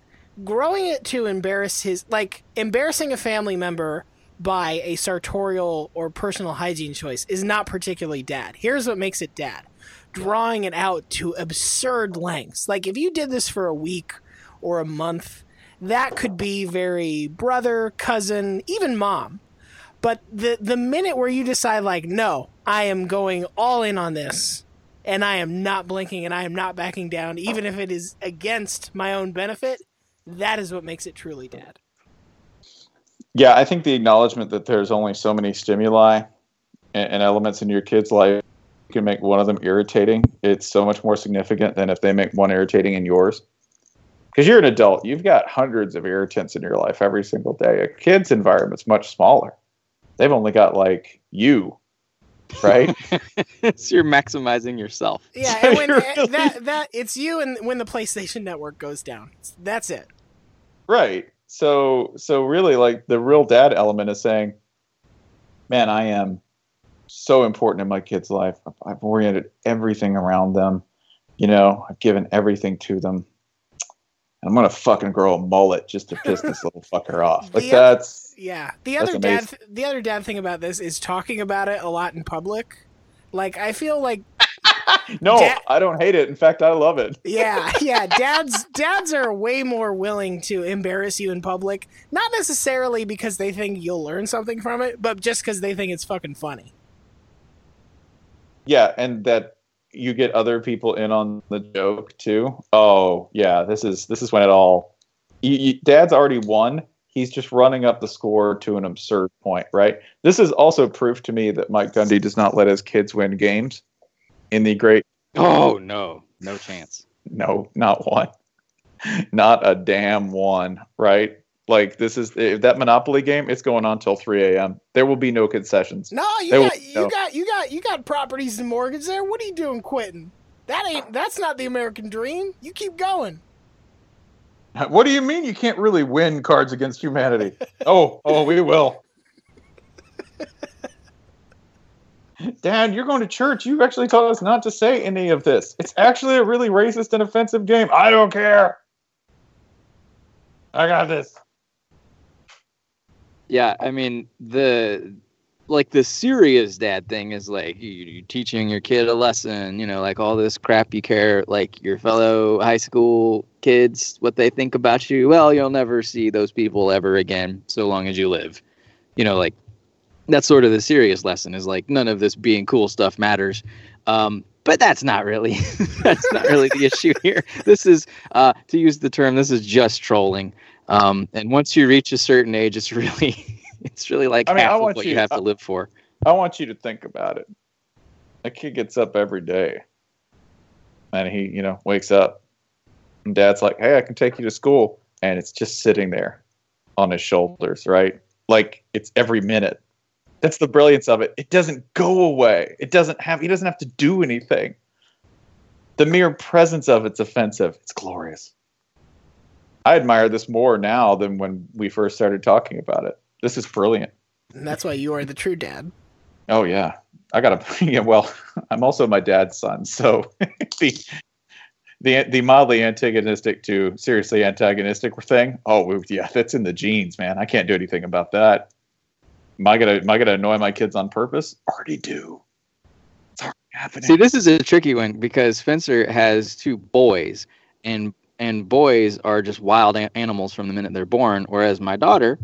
Growing it to embarrass his like embarrassing a family member by a sartorial or personal hygiene choice is not particularly dad. Here's what makes it dad. Drawing it out to absurd lengths. Like if you did this for a week or a month, that could be very brother, cousin, even mom. But the the minute where you decide like, no, I am going all in on this and I am not blinking and I am not backing down, even if it is against my own benefit, that is what makes it truly dad. Yeah, I think the acknowledgement that there's only so many stimuli and, and elements in your kid's life you can make one of them irritating. It's so much more significant than if they make one irritating in yours. Because you're an adult, you've got hundreds of irritants in your life every single day. A kid's environment's much smaller. They've only got like you, right? *laughs* *laughs* so you're maximizing yourself. Yeah, *laughs* and when eh, You're that that it's you and when the PlayStation Network goes down. That's it. right. So so really like the real dad element is saying, Man, I am so important in my kid's life. I've- oriented everything around them. You know, I've given everything to them. And I'm gonna fucking grow a mullet just to piss this little *laughs* fucker off. Like The- that's Yeah. The other dad the other dad thing about this is talking about it a lot in public. Like I feel like *laughs* no, Dad- I don't hate it. In fact, I love it. *laughs* yeah, yeah, dads dads are way more willing to embarrass you in public, not necessarily because they think you'll learn something from it, but just cuz they think it's fucking funny. Yeah, and that you get other people in on the joke too. Oh yeah, this is this is when it all. You, you, Dad's already won. He's just running up the score to an absurd point, right? This is also proof to me that Mike Gundy does not let his kids win games. In the great, Oh no, no chance. No, not one. Not a damn one, right? Like this is if that Monopoly game, it's going on till 3 a.m. There will be no concessions. No, you They will- got you no. got you got you got properties and mortgage there. What are you doing quitting? That ain't that's not the American dream. You keep going. *laughs* What do you mean you can't really win Cards Against Humanity? *laughs* oh, oh, we will. *laughs* Dad, you're going to church. You actually told us not to say any of this. It's actually a really racist and offensive game. I don't care. I got this. Yeah, I mean the like the serious dad thing is like you, you're teaching your kid a lesson, you know, like all this crap you care like your fellow high school kids what they think about you. Well, you'll never see those people ever again so long as you live. You know, like that's sort of the serious lesson is like none of this being cool stuff matters. Um, but that's not really *laughs* that's not really the issue here. This is uh, to use the term, this is just trolling. Um, and once you reach a certain age, it's really *laughs* it's really like I mean, I half of what you- you have I- to live for. I want you to think about it. A kid gets up every day, and he, you know, wakes up, and Dad's like, "Hey, I can take you to school," and it's just sitting there on his shoulders, right? Like it's every minute. That's the brilliance of it. It doesn't go away. It doesn't have. He doesn't have to do anything. The mere presence of it's offensive. It's glorious. I admire this more now than when we first started talking about it. This is brilliant. And that's why you are the true dad. Oh yeah, I got to. *laughs* Yeah, well, I'm also my dad's son, so *laughs* the the the mildly antagonistic to seriously antagonistic thing. Oh yeah, that's in the genes, man. I can't do anything about that. Am I gonna am I gonna annoy my kids on purpose? Already do. It's already happening. See, this is a tricky one because Spencer has two boys, and and boys are just wild animals from the minute they're born. Whereas my daughter,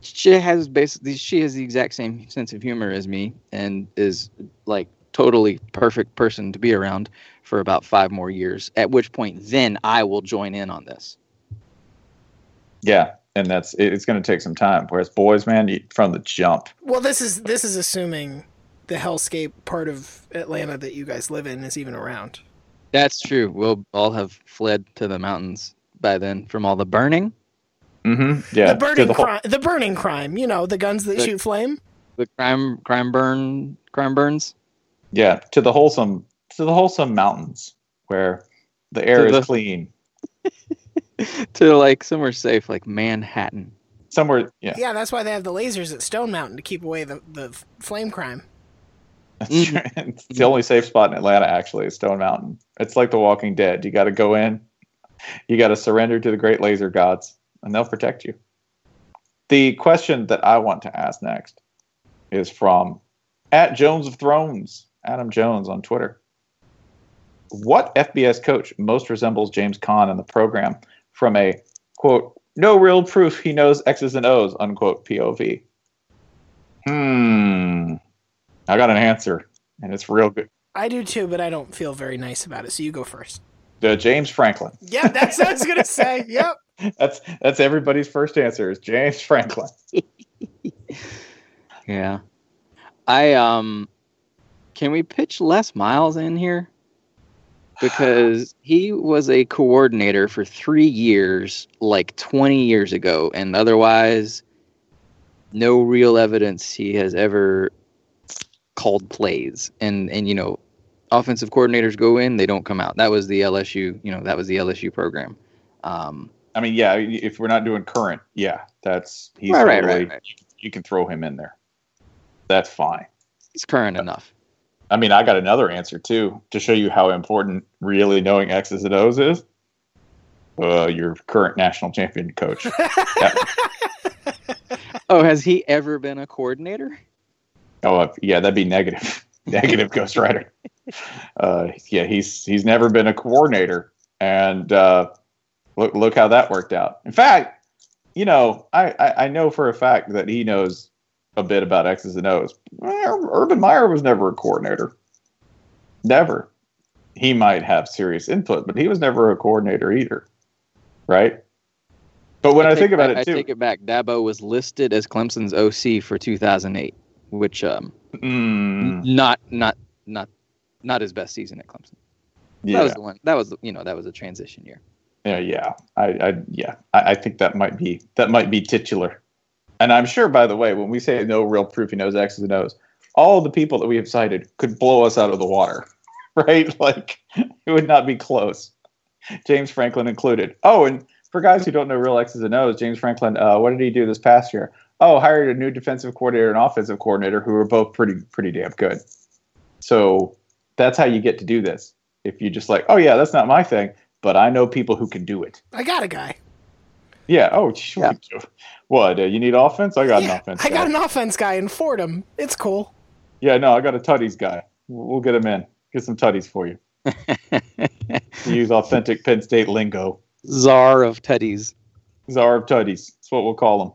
she has basically she has the exact same sense of humor as me, and is like totally perfect person to be around for about five more years. At which point, then I will join in on this. yeah, and that's it's gonna take some time. Whereas boys, man, you, from the jump. Well, this is this is assuming the hellscape part of Atlanta that you guys live in is even around. That's true. We'll all have fled to the mountains by then from all the burning. Mm-hmm. Yeah, the burning the whole- crime, the burning crime. You know, the guns that The- shoot flame. The crime, crime burn, crime burns. yeah, to the wholesome to the wholesome mountains where the air To is the- clean. *laughs* *laughs* to like somewhere safe, like Manhattan. Somewhere, yeah. Yeah, that's why they have the lasers at Stone Mountain to keep away the, the flame crime. That's Mhm. *laughs* It's the only safe spot in Atlanta, actually, is Stone Mountain. It's like The Walking Dead. You got to go in, you got to surrender to the great laser gods, and they'll protect you. The question that I want to ask next is from at Jones of Thrones, Adam Jones on Twitter. What FBS coach most resembles James Caan in the program from a quote, no real proof he knows X's and O's, unquote, POV? Hmm. I got an answer, and it's real good. I do too, but I don't feel very nice about it. So you go first. Uh, James Franklin. Yeah, that's what I was gonna say. *laughs* Yep. That's that's everybody's first answer is James Franklin. *laughs* Yeah. I um can we pitch Les Miles in here? Because he was a coordinator for 3 years like 20 years ago and otherwise no real evidence he has ever called plays and and you know offensive coordinators go in they don't come out. That was the LSU, you know, that was the LSU program. Um I mean, yeah, if we're not doing current, yeah, that's he's Right, right, totally, right, right. You can throw him in there. That's fine. it's current enough. I mean, I got another answer too to show you how important really knowing X's and O's is. Uh, your current national champion coach. *laughs* *laughs* Oh, has he ever been a coordinator? Oh, uh, yeah, that'd be negative. *laughs* negative Ghost Rider. Uh, yeah, he's he's never been a coordinator, and uh, look look how that worked out. In fact, you know, I, I I know for a fact that he knows a bit about X's and O's. Urban Meyer was never a coordinator. Never. He might have serious input, but he was never a coordinator either. Right? But when I, take think about back- it too, I take it back. Dabo was listed as Clemson's OC for 2008, which um mm, not not not not his best season at Clemson. Yeah, That was the one. That was you know that was a transition year. yeah, yeah. I, I yeah, I, I think that might be that might be titular. And I'm sure, by the way, when we say no real proof he knows X's and O's, all the people that we have cited could blow us out of the water, *laughs* right? Like it would not be close. James Franklin included. Oh, and for guys who don't know real X's and O's, James Franklin, uh, what did he do this past year? Oh, hired a new defensive coordinator and offensive coordinator who were both pretty pretty damn good. So that's how you get to do this. If you just like, oh yeah, that's not my thing, but I know people who can do it. I got a guy. Yeah. Oh, sure. What? Uh, you need offense? I got an Yeah, offense. I got an offense guy in Fordham. It's cool. Yeah, no, I got a tutties guy. We'll we'll get him in. Get some tutties for you. *laughs* To use authentic Penn State lingo. Czar of tutties. Czar of tutties. That's what we'll call him.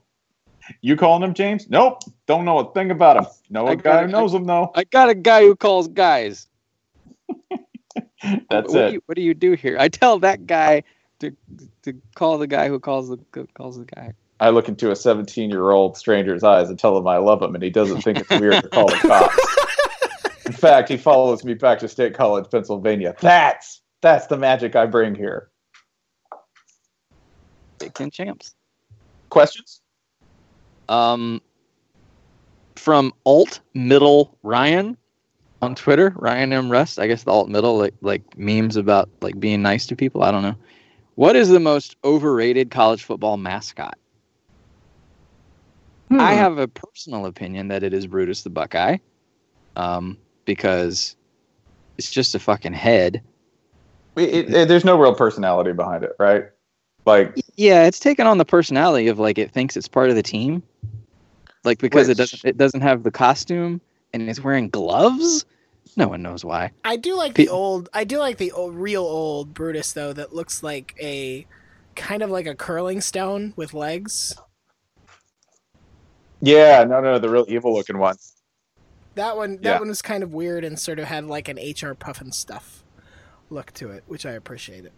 You calling him James? Nope. Don't know a thing about him. Know I a got guy it. who knows him though. I got a guy who calls guys. *laughs* That's what, it. Do you, what do you do here? I tell that guy to to call the guy who calls the calls the guy. I look into a 17 year old stranger's eyes and tell him I love him, and he doesn't think it's weird to call the cops. *laughs* In fact, he follows me back to State College, Pennsylvania. That's that's the magic I bring here. Big Ten champs. Questions? Um, from alt middle Ryan on Twitter, Ryan M Rust. I guess the alt middle like like memes about like being nice to people. I don't know. What is the most overrated college football mascot? I Hmm. have a personal opinion that it is Brutus the Buckeye, um, because it's just a fucking head. It- it- there's no real personality behind it, right? Like, Yeah, it's taken on the personality of like it thinks it's part of the team, like because it doesn't it doesn't have the costume and it's wearing gloves. No one knows why. I do like Pe- the old. I do like the old, real old Brutus though. That looks like a kind of like a curling stone with legs. yeah, no, no, the real evil looking one. That one. That Yeah. one was kind of weird and sort of had like an HR Pufnstuf look to it, which I appreciated.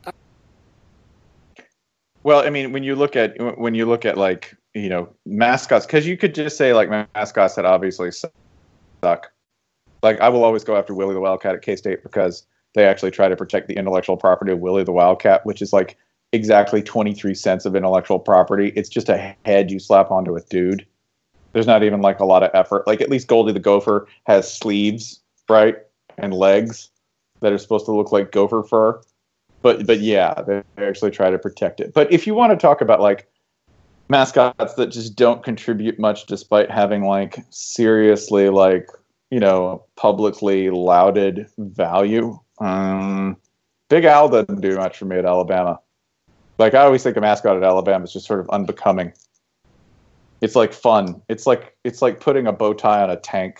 Well, I mean, when you look at when you look at like you know mascots, because you could just say like mascots that obviously suck. Like I will always go after Willie the Wildcat at K State because they actually try to protect the intellectual property of Willie the Wildcat, which is like exactly twenty three cents of intellectual property. It's just a head you slap onto a dude. There's not even like a lot of effort. Like at least Goldie the Gopher has sleeves, right, and legs that are supposed to look like gopher fur but but yeah, they actually try to protect it. But if you want to talk about like mascots that just don't contribute much, despite having like seriously like you know publicly lauded value, um, Big Al doesn't do much for me at Alabama. Like I always think a mascot at Alabama is just sort of unbecoming. It's like fun. It's like it's like putting a bow tie on a tank.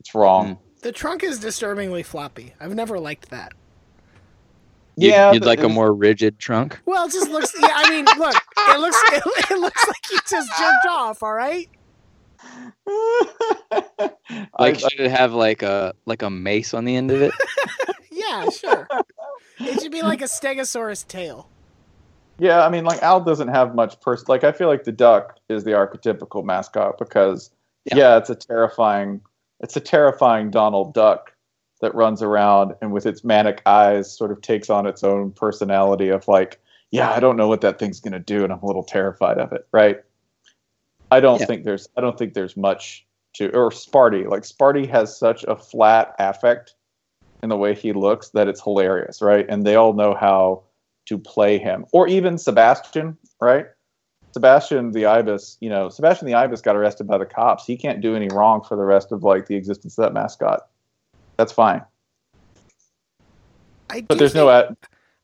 It's wrong. Mm. The trunk is disturbingly floppy. I've never liked that. You- Yeah, you'd like a more rigid trunk. Well, it just looks. Yeah, I mean, look, it looks. It, *laughs* it looks like you just jerked off. All right. *laughs* Like I- should it have like a like a mace on the end of it? *laughs* Yeah, sure. It should be like a Stegosaurus tail. Yeah, I mean, like Al doesn't have much person. Like I feel like the duck is the archetypical mascot because, Yeah. yeah. it's a terrifying, it's a terrifying Donald Duck that runs around and with its manic eyes sort of takes on its own personality of like, yeah, I don't know what that thing's gonna do, and I'm a little terrified of it, right? I don't Yeah. think there's, I don't think there's much to, or Sparty. Like Sparty has such a flat affect in the way he looks that it's hilarious, right? And they all know how to play him, or even Sebastian, right? Sebastian the ibis, you know, Sebastian the ibis got arrested by the cops. He can't do any wrong for the rest of like the existence of that mascot. That's fine, I but do there's think, no. Ad-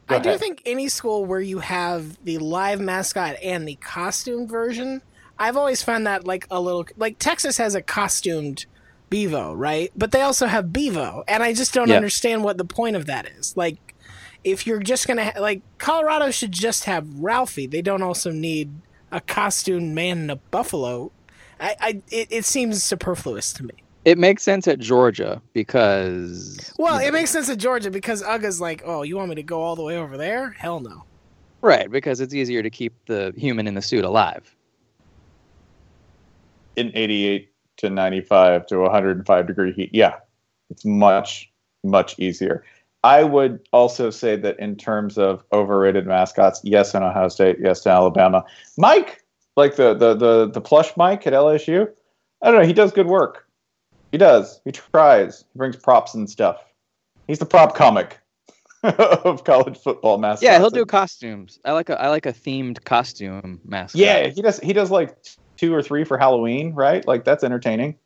Go I do think any school where you have the live mascot and the costume version, I've always found that like a little like Texas has a costumed Bevo, right? But they also have Bevo, and I just don't Yeah. understand what the point of that is. Like, if you're just gonna ha- like Colorado should just have Ralphie. They don't also need a costumed man in a buffalo. I, I it, it seems superfluous to me. It makes sense at Georgia because Well, it know, makes sense at Georgia because Uga's like, oh, you want me to go all the way over there? Hell no. right because it's easier to keep the human in the suit alive. In 88 to 95 to 105 degree heat. Yeah, it's much much easier. I would also say that in terms of overrated mascots, yes, in Ohio State, yes, to Alabama. Mike, like the the the the plush Mike at LSU, I don't know. He does good work. He does. He tries. He brings props and stuff. He's the prop comic *laughs* of college football mascots. Yeah, he'll do costumes. I like a I like a themed costume mascot. Yeah, he does. He does like two or three for Halloween, right? Like that's entertaining.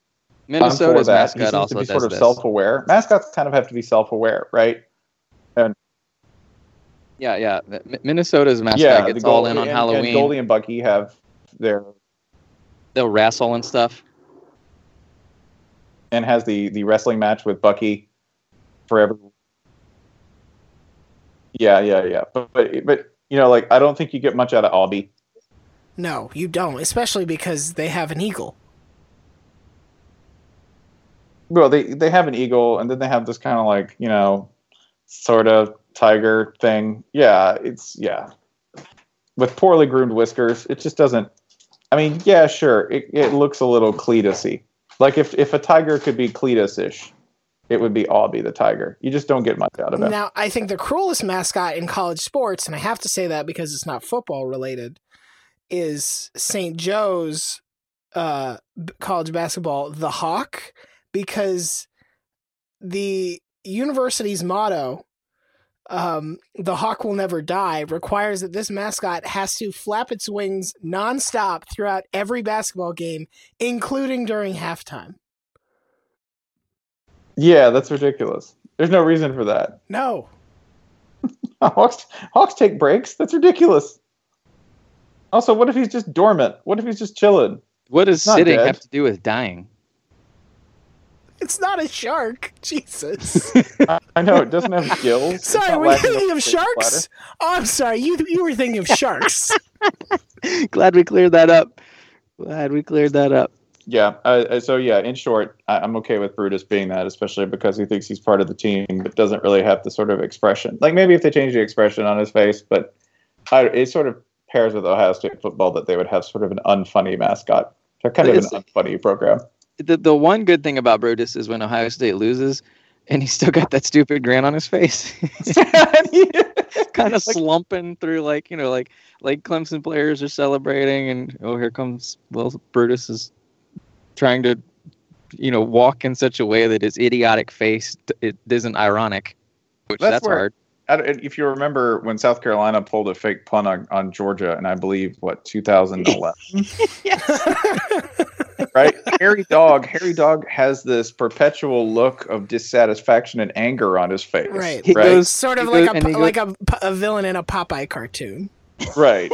Minnesota's that. He mascot seems also to be sort of this. self-aware. Mascots kind of have to be self-aware, right? And Yeah, yeah. Mi- Minnesota's mascot yeah, gets all in on and, Halloween. And Goldie and Bucky have their They'll wrestle and stuff. and has the the wrestling match with Bucky forever. Yeah, yeah, yeah. But but but you know, like I don't think you get much out of Aubie. No, you don't, especially because they have an eagle. Well, they they have an eagle, and then they have this kind of like you know, sort of tiger thing. Yeah, it's yeah. With poorly groomed whiskers, it just doesn't. I mean, yeah, sure, it, it looks a little Cletusy. Like if if a tiger could be Cletus-ish, it would be Aubie the tiger. You just don't get much out of it. Now, I think the cruelest mascot in college sports, and I have to say that because it's not football related, is St. Joe's uh, college basketball, the Hawk, because the university's motto, um, "The Hawk will never die," requires that this mascot has to flap its wings nonstop throughout every basketball game, including during halftime. Yeah, that's ridiculous. There's no reason for that. No, *laughs* Hawks Hawks take breaks. That's ridiculous. Also, what if he's just dormant? What if he's just chilling? What does Not sitting dead. have to do with dying? it's not a shark. *laughs* Jesus. *laughs* I, I know it doesn't have gills. Sorry, not were you lapping thinking of sharks? Oh, I'm sorry. You you were thinking of sharks. *laughs* Glad we cleared that up. Glad we cleared that up. Yeah. Uh, uh, so yeah, in short, I, I'm okay with Brutus being that, especially because he thinks he's part of the team, but doesn't really have the sort of expression. Like maybe if they change the expression on his face, but I, it sort of pairs with Ohio State football that they would have sort of an unfunny mascot. They're kind of an unfunny program. The the one good thing about Brutus is when Ohio State loses, and he's still got that stupid grin on his face. *laughs* *laughs* kind of slumping through like you know like like Clemson players are celebrating and oh here comes well Brutus is trying to you know walk in such a way that his idiotic face d- it isn't ironic which That's that's, where- hard I don't- if you remember when South Carolina pulled a fake punt on, on Georgia, and I believe what 2011, *laughs* right? Hairy Dawg, Hairy Dawg has this perpetual look of dissatisfaction and anger on his face. Right. He right, goes- sort of He like goes- a and he like a, a villain in a Popeye cartoon. right.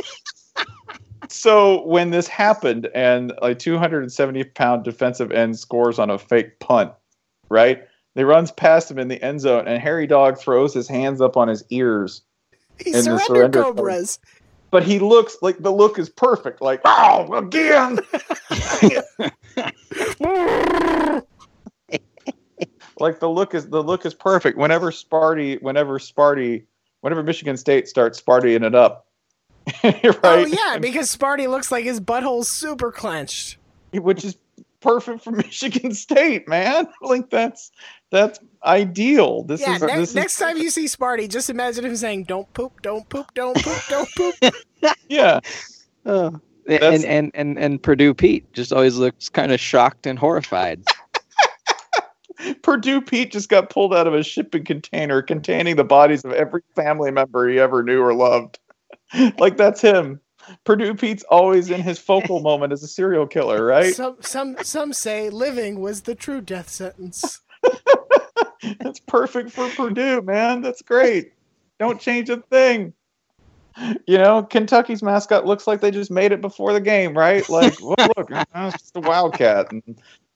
So when this happened, and a 270 pound defensive end scores on a fake punt, right? He runs past him in the end zone, and Hairy Dawg throws his hands up on his ears He And surrender, surrender cobras. but he looks like the look is perfect. Like, oh, again. *laughs* like the look is the look is perfect. Whenever Sparty, whenever Sparty, whenever Michigan State starts Spartying it up, *laughs* right? Oh yeah, because Sparty looks like his butthole's super clenched. which is perfect for *laughs* Michigan State, man. *laughs* Like that's that's ideal. This yeah, is ne- this next is, time you see Sparty, just imagine him saying, "Don't poop, don't poop, don't poop, don't poop." *laughs* yeah. Oh. That's- and, and and and Purdue Pete just always looks kind of shocked and horrified Purdue Pete just got pulled out of a shipping container containing the bodies of every family member he ever knew or loved. like that's him. Purdue Pete's always in his focal *laughs* moment as a serial killer, right? Some some some say living was the true death sentence. *laughs* That's perfect for Purdue, man. That's great. Don't change a thing. You know, Kentucky's mascot looks like they just made it before the game, right? *laughs* Like, well, look, uh, it's just a wildcat, and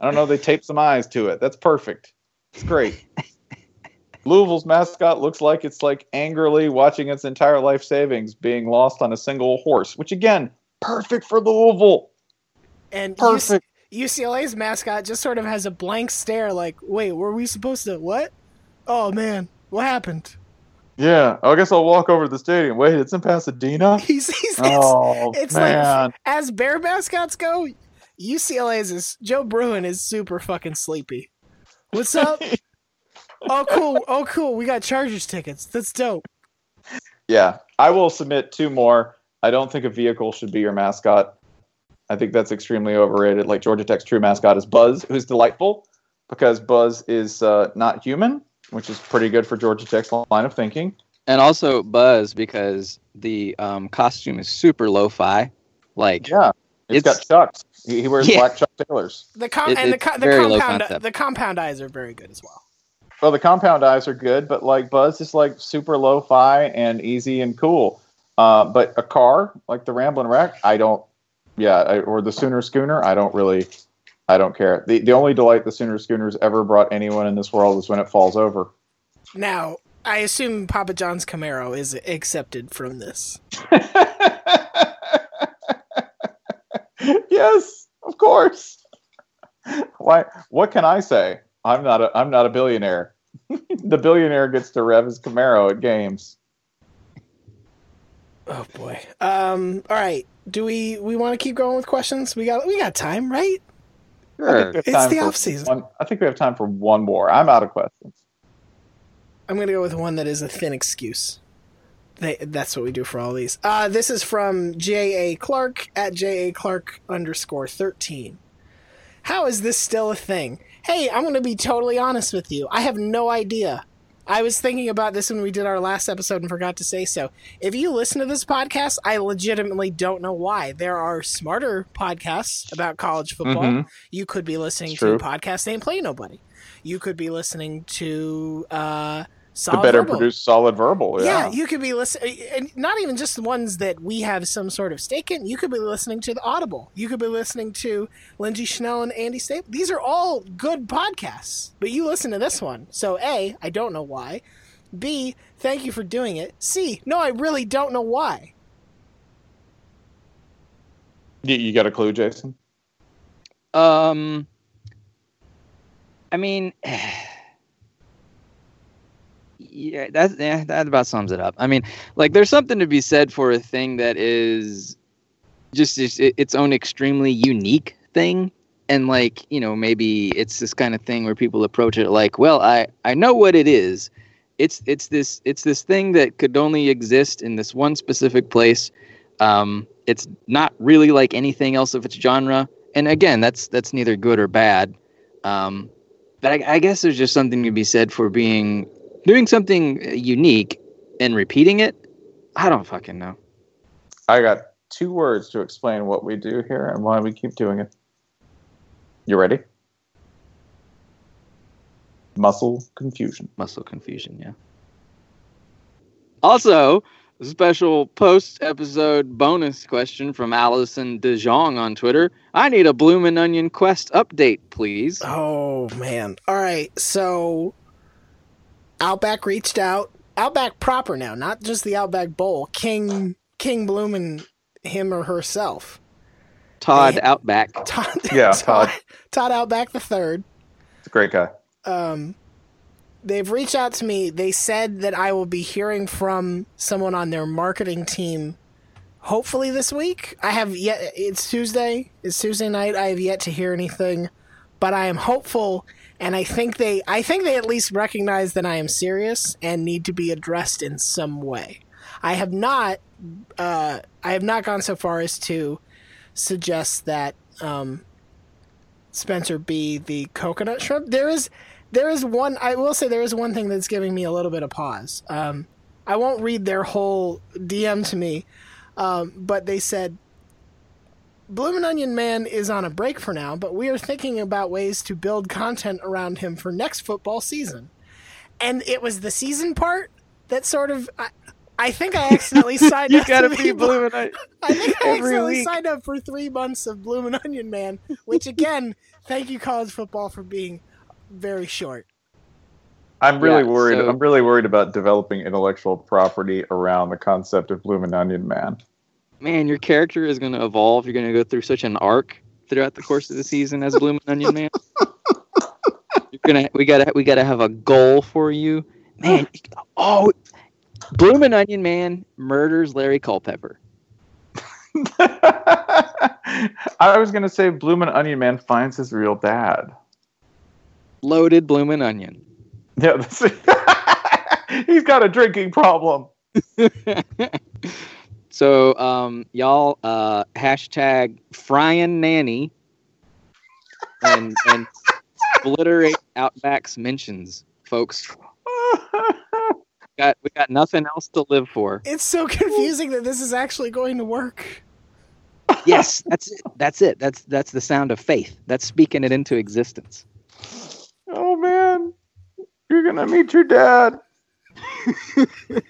I don't know, they taped some eyes to it. That's perfect. It's great. Louisville's mascot looks like it's like angrily watching its entire life savings being lost on a single horse, which again, perfect for Louisville. And Perfect. UCLA's mascot just sort of has a blank stare, like, "Wait, were we supposed to what? Oh man, what happened?" Yeah, I guess I'll walk over to the stadium. Wait, it's in Pasadena. *laughs* He's he's it's, Oh it's like- man, as bear mascots go, UCLA's is Joe Bruin is super fucking sleepy. What's up? *laughs* oh cool, oh cool. We got Chargers tickets. That's dope. Yeah, I will submit two more. I don't think a vehicle should be your mascot. I think that's extremely overrated. Like Georgia Tech's true mascot is Buzz, who's delightful because Buzz is uh, not human, which is pretty good for Georgia Tech's line of thinking. And also Buzz because the um, costume is super lo-fi. Like Yeah, it's It's- got chucks. He, he wears Yeah. black Chuck Taylors. The com- It- and the, co- the compound the compound eyes are very good as well. Well, the compound eyes are good, but like Buzz is like super lo-fi and easy and cool. Uh, but a car like the Ramblin' Wreck, I don't. Yeah, I, or the Sooner Schooner, I don't really. I don't care. The the only delight the Sooner Schooners ever brought anyone in this world is when it falls over. Now, I assume Papa John's Camaro is accepted from this. *laughs* yes, of course. Why? What can I say? I'm not a. I'm not a billionaire. *laughs* the billionaire gets to rev his Camaro at games. Oh boy. Um. All right. Do we we want to keep going with questions? We got we got time, right? I think sure. we have It's time the for off-season. one- I think we have time for one more. I'm out of questions. I'm gonna go with one that is a thin excuse. They, that's what we do for all these. Uh, this is from J A Clark at J A Clark underscore thirteen. How is this still a thing? Hey, I'm gonna be totally honest with you. I have no idea. I was thinking about this when we did our last episode and forgot to say so. If you listen to this podcast, I legitimately don't know why. There are smarter podcasts about college football. Mhm. You could be listening to a podcast named Play Nobody. You could be listening to uh, The better Verbal. produced solid verbal. Yeah. Yeah. you could be listening, and not even just the ones that we have some sort of stake in. You could be listening to the Audible. You could be listening to Lindsay Schnell and Andy Staples. These are all good podcasts, but you listen to this one. So, A, I don't know why. B, thank you for doing it. C, no, I really don't know why. You, you got a clue, Jason? Um, I mean, *sighs* yeah, that's yeah, that about sums it up. I mean, like, there's something to be said for a thing that is just its own extremely unique thing, and like, you know, maybe it's this kind of thing where people approach it like, well, I I know what it is. It's it's this it's this thing that could only exist in this one specific place. Um, it's not really like anything else of its genre and again that's that's neither good or bad um, but I, I guess there's just something to be said for being doing something uh, unique and repeating it i don't fucking know I got two words to explain what we do here and why we keep doing it. You ready? Muscle confusion. muscle confusion yeah also a special post episode bonus question from allison dejong on twitter i need a bloomin' onion quest update please Oh, man. All right. So, Outback reached out. Outback proper now, not just the Outback Bowl. King King Bloom and him or herself. todd Hey. outback *laughs* Todd, Yeah, Todd, Todd. Todd Outback the third. It's a great guy. Um, they've reached out to me. They said that I will be hearing from someone on their marketing team. Hopefully this week. I have yet. It's Tuesday. It's Tuesday night. I have yet to hear anything, but I am hopeful, and I think they. I think they at least recognize that I am serious and need to be addressed in some way. I have not. Uh, I have not gone so far as to suggest that um, Spencer be the coconut shrimp. There is there is one I will say there is one thing that's giving me a little bit of pause. Um, I won't read their whole DM to me, um, but they said Bloomin' Onion Man is on a break for now, but we are thinking about ways to build content around him for next football season. And it was the season part that sort of I, I think I accidentally *laughs* signed you up gotta be bloomin' onion I think I every accidentally week. signed up for three months of Bloomin' Onion Man, which again, *laughs* thank you college football for being very short. I'm really Yeah, worried. so- I'm really worried about developing intellectual property around the concept of Bloomin' Onion Man. Man, your character is going to evolve. You're going to go through such an arc throughout the course of the season as Bloomin' Onion Man. *laughs* You're gonna, we gotta, we gotta have a goal for you, man. Oh, Bloomin' Onion Man murders Larry Culpepper. *laughs* I was gonna say Bloomin' Onion Man finds his real dad. Loaded Bloomin' Onion. *laughs* Yeah, he's got a drinking problem. So um, y'all uh, hashtag Fryan Nanny and and obliterate Outback's mentions, folks. *laughs* Got we got nothing else to live for. It's so confusing that this is actually going to work. Yes, that's it. That's it. That's that's the sound of faith. That's speaking it into existence. oh man, you're gonna meet your dad. *laughs*